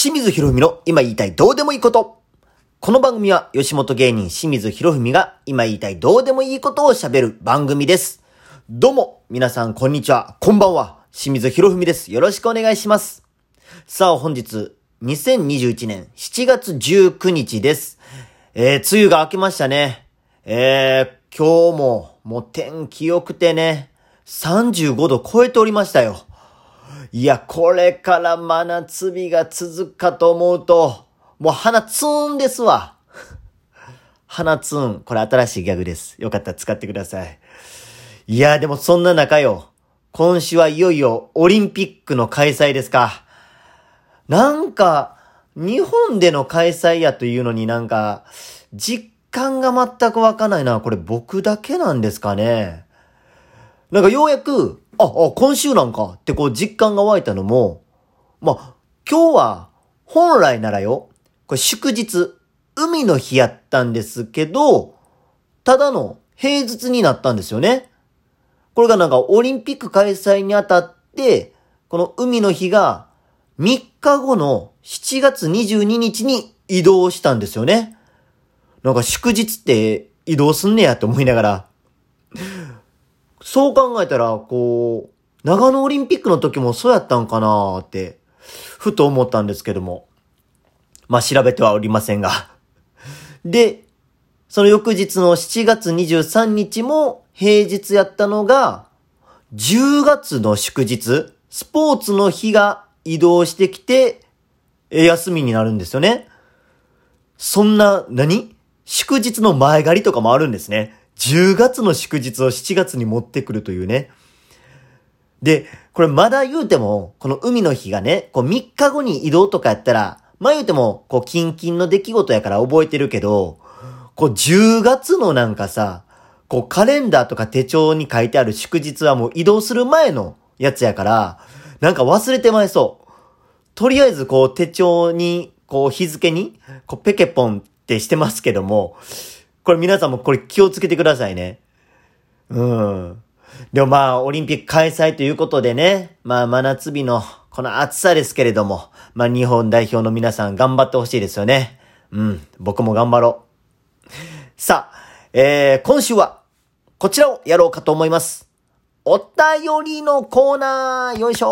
清水博文の今言いたいどうでもいいこと。この番組は吉本芸人清水博文が今言いたいどうでもいいことを喋る番組です。どうも、皆さんこんにちは、こんばんは。清水博文です。よろしくお願いします。さあ本日、2021年7月19日です。えー、梅雨が明けましたね。えー、今日も、もう天気良くてね、35度超えておりましたよ。いや、これから真夏日が続くかと思うと、もう鼻ツーンですわ。鼻ツーン。これ新しいギャグです。よかったら使ってください。いや、でもそんな中よ。今週はいよいよオリンピックの開催ですか。なんか、日本での開催やというのになんか、実感が全くわかないな。これ僕だけなんですかね。なんかようやく、あ、あ、今週なんかってこう実感が湧いたのも、まあ、今日は本来ならよ、これ祝日、海の日やったんですけど、ただの平日になったんですよね。これがなんかオリンピック開催にあたって、この海の日が3日後の7月22日に移動したんですよね。なんか祝日って移動すんねやと思いながら。そう考えたら、こう、長野オリンピックの時もそうやったんかなって、ふと思ったんですけども。まあ、調べてはおりませんが。で、その翌日の7月23日も平日やったのが、10月の祝日、スポーツの日が移動してきて、休みになるんですよね。そんな、何？祝日の前借りとかもあるんですね。10月の祝日を7月に持ってくるというね。で、これまだ言うても、この海の日がね、こう3日後に移動とかやったら、まあ言うても、こう、キンキンの出来事やから覚えてるけど、こう、10月のなんかさ、こう、カレンダーとか手帳に書いてある祝日はもう移動する前のやつやから、なんか忘れてまいそう。とりあえずこう、手帳に、こう、日付に、こう、ペケポンってしてますけども、これ皆さんもこれ気をつけてくださいね。うん。でもまあ、オリンピック開催ということでね、まあ、真夏日のこの暑さですけれども、まあ、日本代表の皆さん頑張ってほしいですよね。うん。僕も頑張ろう。さあ、えー、今週は、こちらをやろうかと思います。お便りのコーナーよいしょ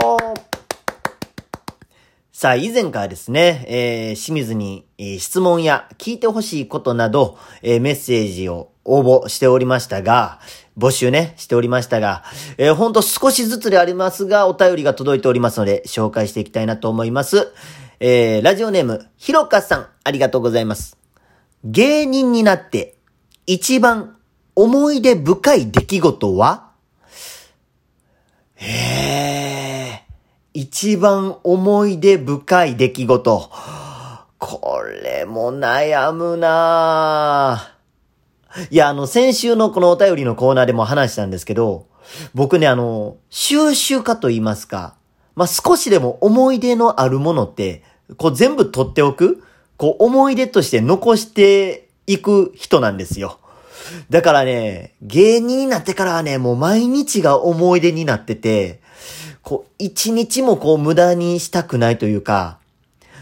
さあ、以前からですね、えー、清水に、えー、質問や聞いてほしいことなど、えー、メッセージを応募しておりましたが、募集ね、しておりましたが、えー、ほんと少しずつでありますが、お便りが届いておりますので、紹介していきたいなと思います。えー、ラジオネーム、ひろかさん、ありがとうございます。芸人になって、一番思い出深い出来事は？へー。一番思い出深い出来事。これも悩むなぁいや、あの、先週のこのお便りのコーナーでも話したんですけど、僕ね、あの、収集家と言いますか、まあ、少しでも思い出のあるものって、こう全部取っておく、こう思い出として残していく人なんですよ。だからね、芸人になってからはね、もう毎日が思い出になってて、こう、一日もこう無駄にしたくないというか、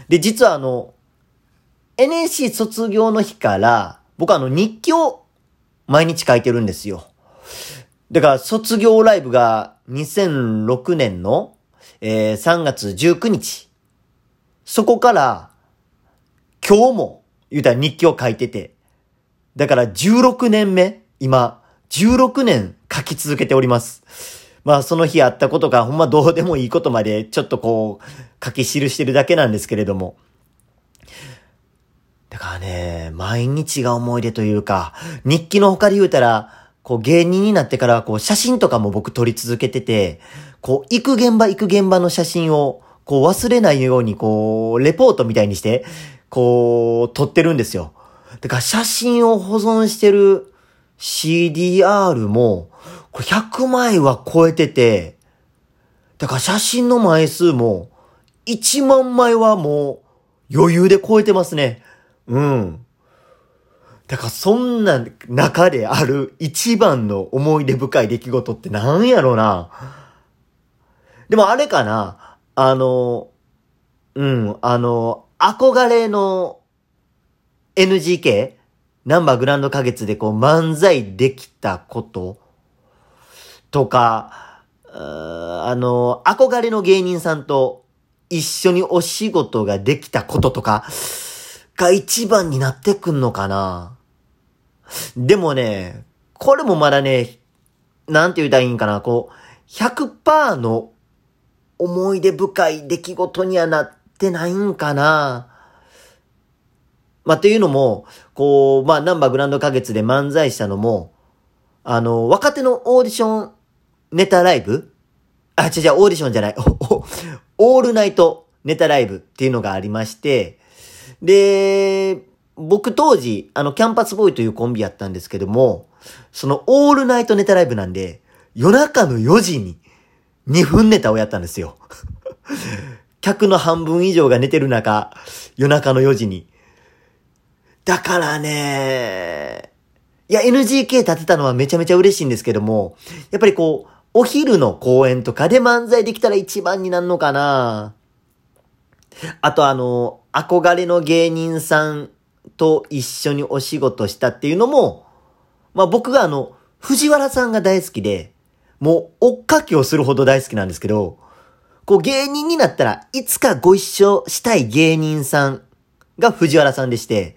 で、実はあの、NSC 卒業の日から、僕あの日記を毎日書いてるんですよ。だから卒業ライブが2006年の、えー、3月19日。そこから、今日も、言うたら日記を書いてて。だから16年目、今、16年書き続けております。まあその日あったことがほんまどうでもいいことまでちょっとこう書き記してるだけなんですけれども。だからね、毎日が思い出というか、日記の他で言うたら、こう芸人になってからこう写真とかも僕撮り続けてて、こう行く現場行く現場の写真をこう忘れないようにこうレポートみたいにして、こう撮ってるんですよ。だから写真を保存してる CDR も、これ100枚は超えてて、だから写真の枚数も、1万枚はもう余裕で超えてますね。うん。だからそんな中である一番の思い出深い出来事って何やろうな。でもあれかなあの、うん、あの、憧れの NGK? ナンバーグランド花月でこう漫才できたこととか、あの、憧れの芸人さんと一緒にお仕事ができたこととかが一番になってくんのかな。でもね、これもまだね、なんて言うたらいいんかな、こう、100%の思い出深い出来事にはなってないんかな。まあ、っていうのも、こう、まあ、なんばグランド花月で漫才したのも、あの、若手のオーディションネタライブ？あ、違う違う、オーディションじゃない。オールナイトネタライブっていうのがありまして、で、僕当時、あの、キャンパスボーイというコンビやったんですけども、そのオールナイトネタライブなんで、夜中の4時に2分ネタをやったんですよ。客の半分以上が寝てる中、夜中の4時に。だからね、いや、NGK 立てたのはめちゃめちゃ嬉しいんですけども、やっぱりこう、お昼の公演とかで漫才できたら一番になるのかな。あとあの、憧れの芸人さんと一緒にお仕事したっていうのも、まあ僕があの、藤原さんが大好きで、もう追っかけをするほど大好きなんですけど、こう芸人になったらいつかご一緒したい芸人さんが藤原さんでして、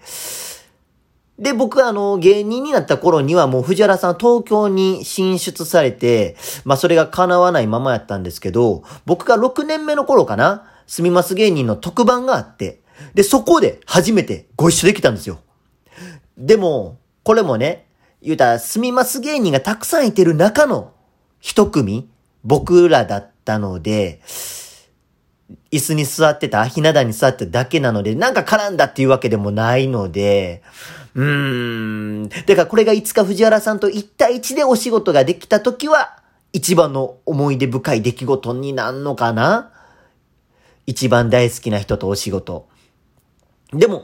で、僕はあの、芸人になった頃にはもう藤原さん東京に進出されて、まあそれが叶わないままやったんですけど、僕が6年目の頃かな、すみます芸人の特番があって、で、そこで初めてご一緒できたんですよ。でも、これもね、言うたら、すみます芸人がたくさんいてる中の一組、僕らだったので、椅子に座ってた、ひな壇に座ってただけなので、なんか絡んだっていうわけでもないので、うーん。だかこれがいつか藤原さんと1対1でお仕事ができた時は、一番の思い出深い出来事になんのかな？一番大好きな人とお仕事。でも、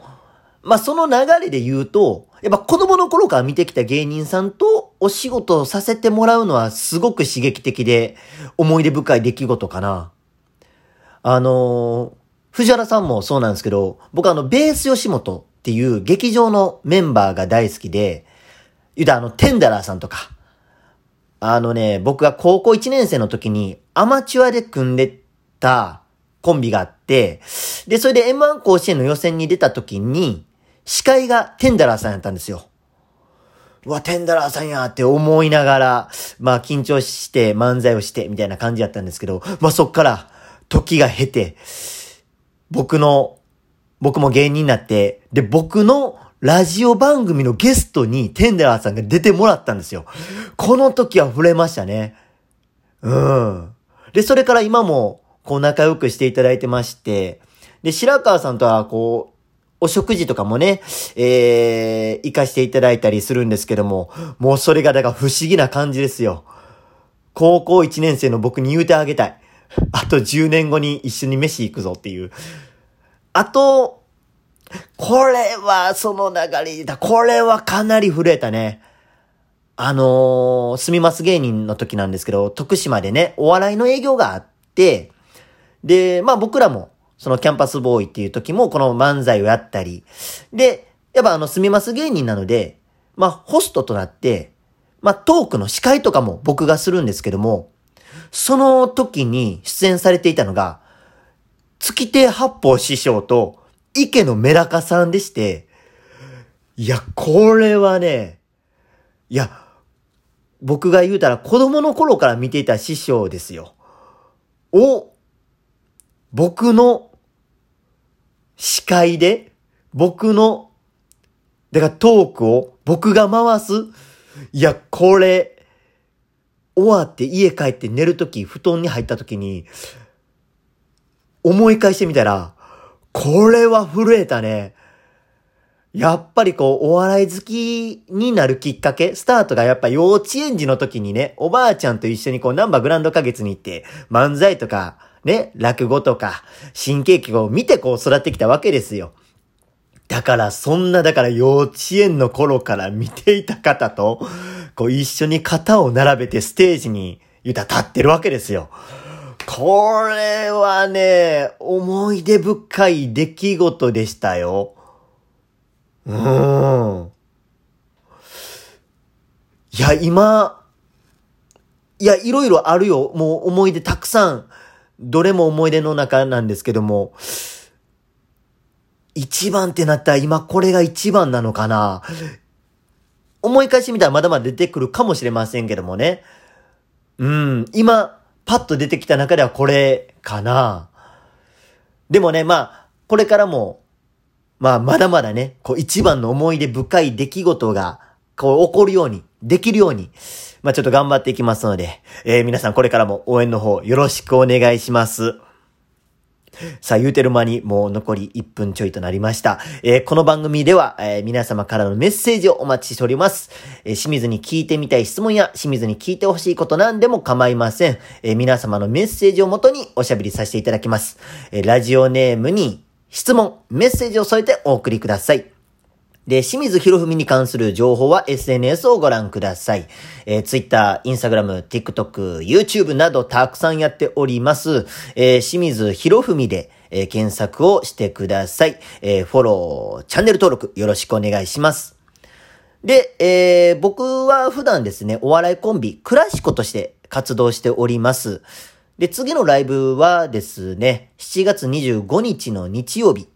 まあ、その流れで言うと、やっぱ子供の頃から見てきた芸人さんとお仕事をさせてもらうのはすごく刺激的で思い出深い出来事かな。あのー、藤原さんもそうなんですけど、僕あの、ベース吉本っていう劇場のメンバーが大好きで、言うたあの、テンダラーさんとか、あのね、僕が高校1年生の時にアマチュアで組んでたコンビがあって、で、それで M1 甲子園の予選に出た時に、司会がテンダラーさんやったんですよ。うわ、テンダラーさんやって思いながら、まあ緊張して漫才をしてみたいな感じやったんですけど、まあそっから時が経て、僕の僕も芸人になって、で、僕のラジオ番組のゲストにテンデラーさんが出てもらったんですよ。この時は触れましたね。うん。で、それから今も、こう仲良くしていただいてまして、で、白川さんとは、こう、お食事とかもね、えー、行かしていただいたりするんですけども、もうそれがだから不思議な感じですよ。高校1年生の僕に言うてあげたい。あと10年後に一緒に飯行くぞっていう。あと、これはその流れだ。これはかなり震えたね。あのー、すみます芸人の時なんですけど、徳島でね、お笑いの営業があって、で、まあ僕らも、そのキャンパスボーイっていう時もこの漫才をやったり、で、やっぱあの、すみます芸人なので、まあホストとなって、まあトークの司会とかも僕がするんですけども、その時に出演されていたのが、月亭八方師匠と池のメダカさんでして、いや、これはね、いや、僕が言うたら子供の頃から見ていた師匠ですよ。を、僕の司会で、僕の、だからトークを僕が回す。いや、これ、終わって家帰って寝るとき、布団に入ったときに、思い返してみたら、これは震えたね。やっぱりこう、お笑い好きになるきっかけ、スタートがやっぱ幼稚園児の時にね、おばあちゃんと一緒にこう、ナンバーグランド花月に行って、漫才とか、ね、落語とか、新喜劇を見てこう育ってきたわけですよ。だから、そんな、だから幼稚園の頃から見ていた方と、こう一緒に肩を並べてステージに、言うたら立ってるわけですよ。これはね、思い出深い出来事でしたよ。うん。いや、今、いや、いろいろあるよ。もう思い出たくさん。どれも思い出の中なんですけども。一番ってなったら今これが一番なのかな思い返してみたらまだまだ出てくるかもしれませんけどもね。うん、今、パッと出てきた中ではこれかな。でもね、まあ、これからも、まあ、まだまだね、こう一番の思い出深い出来事が、こう起こるように、できるように、まあちょっと頑張っていきますので、えー、皆さんこれからも応援の方よろしくお願いします。さあ、言うてる間にもう残り1分ちょいとなりました。えー、この番組では、えー、皆様からのメッセージをお待ちしております。えー、清水に聞いてみたい質問や清水に聞いてほしいことなんでも構いません。え、皆様のメッセージをもとにおしゃべりさせていただきます。え、ラジオネームに質問、メッセージを添えてお送りください。で、清水博文に関する情報は SNS をご覧ください。えー、Twitter、Instagram、TikTok、YouTube などたくさんやっております。えー、清水博文で、えー、検索をしてください。えー、フォロー、チャンネル登録よろしくお願いします。で、えー、僕は普段ですね、お笑いコンビ、クラシコとして活動しております。で、次のライブはですね、7月25日の日曜日、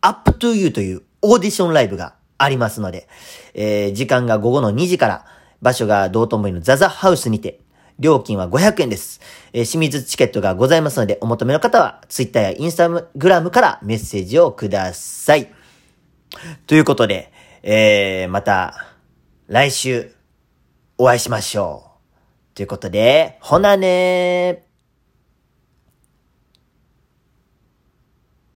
Up to You というオーディションライブがありますので、えー、時間が午後の2時から、場所が道頓堀のザザハウスにて、料金は500円です。えー、清水チケットがございますので、お求めの方は、ツイッターやインスタグラムからメッセージをください。ということで、えー、また、来週、お会いしましょう。ということで、ほなねー。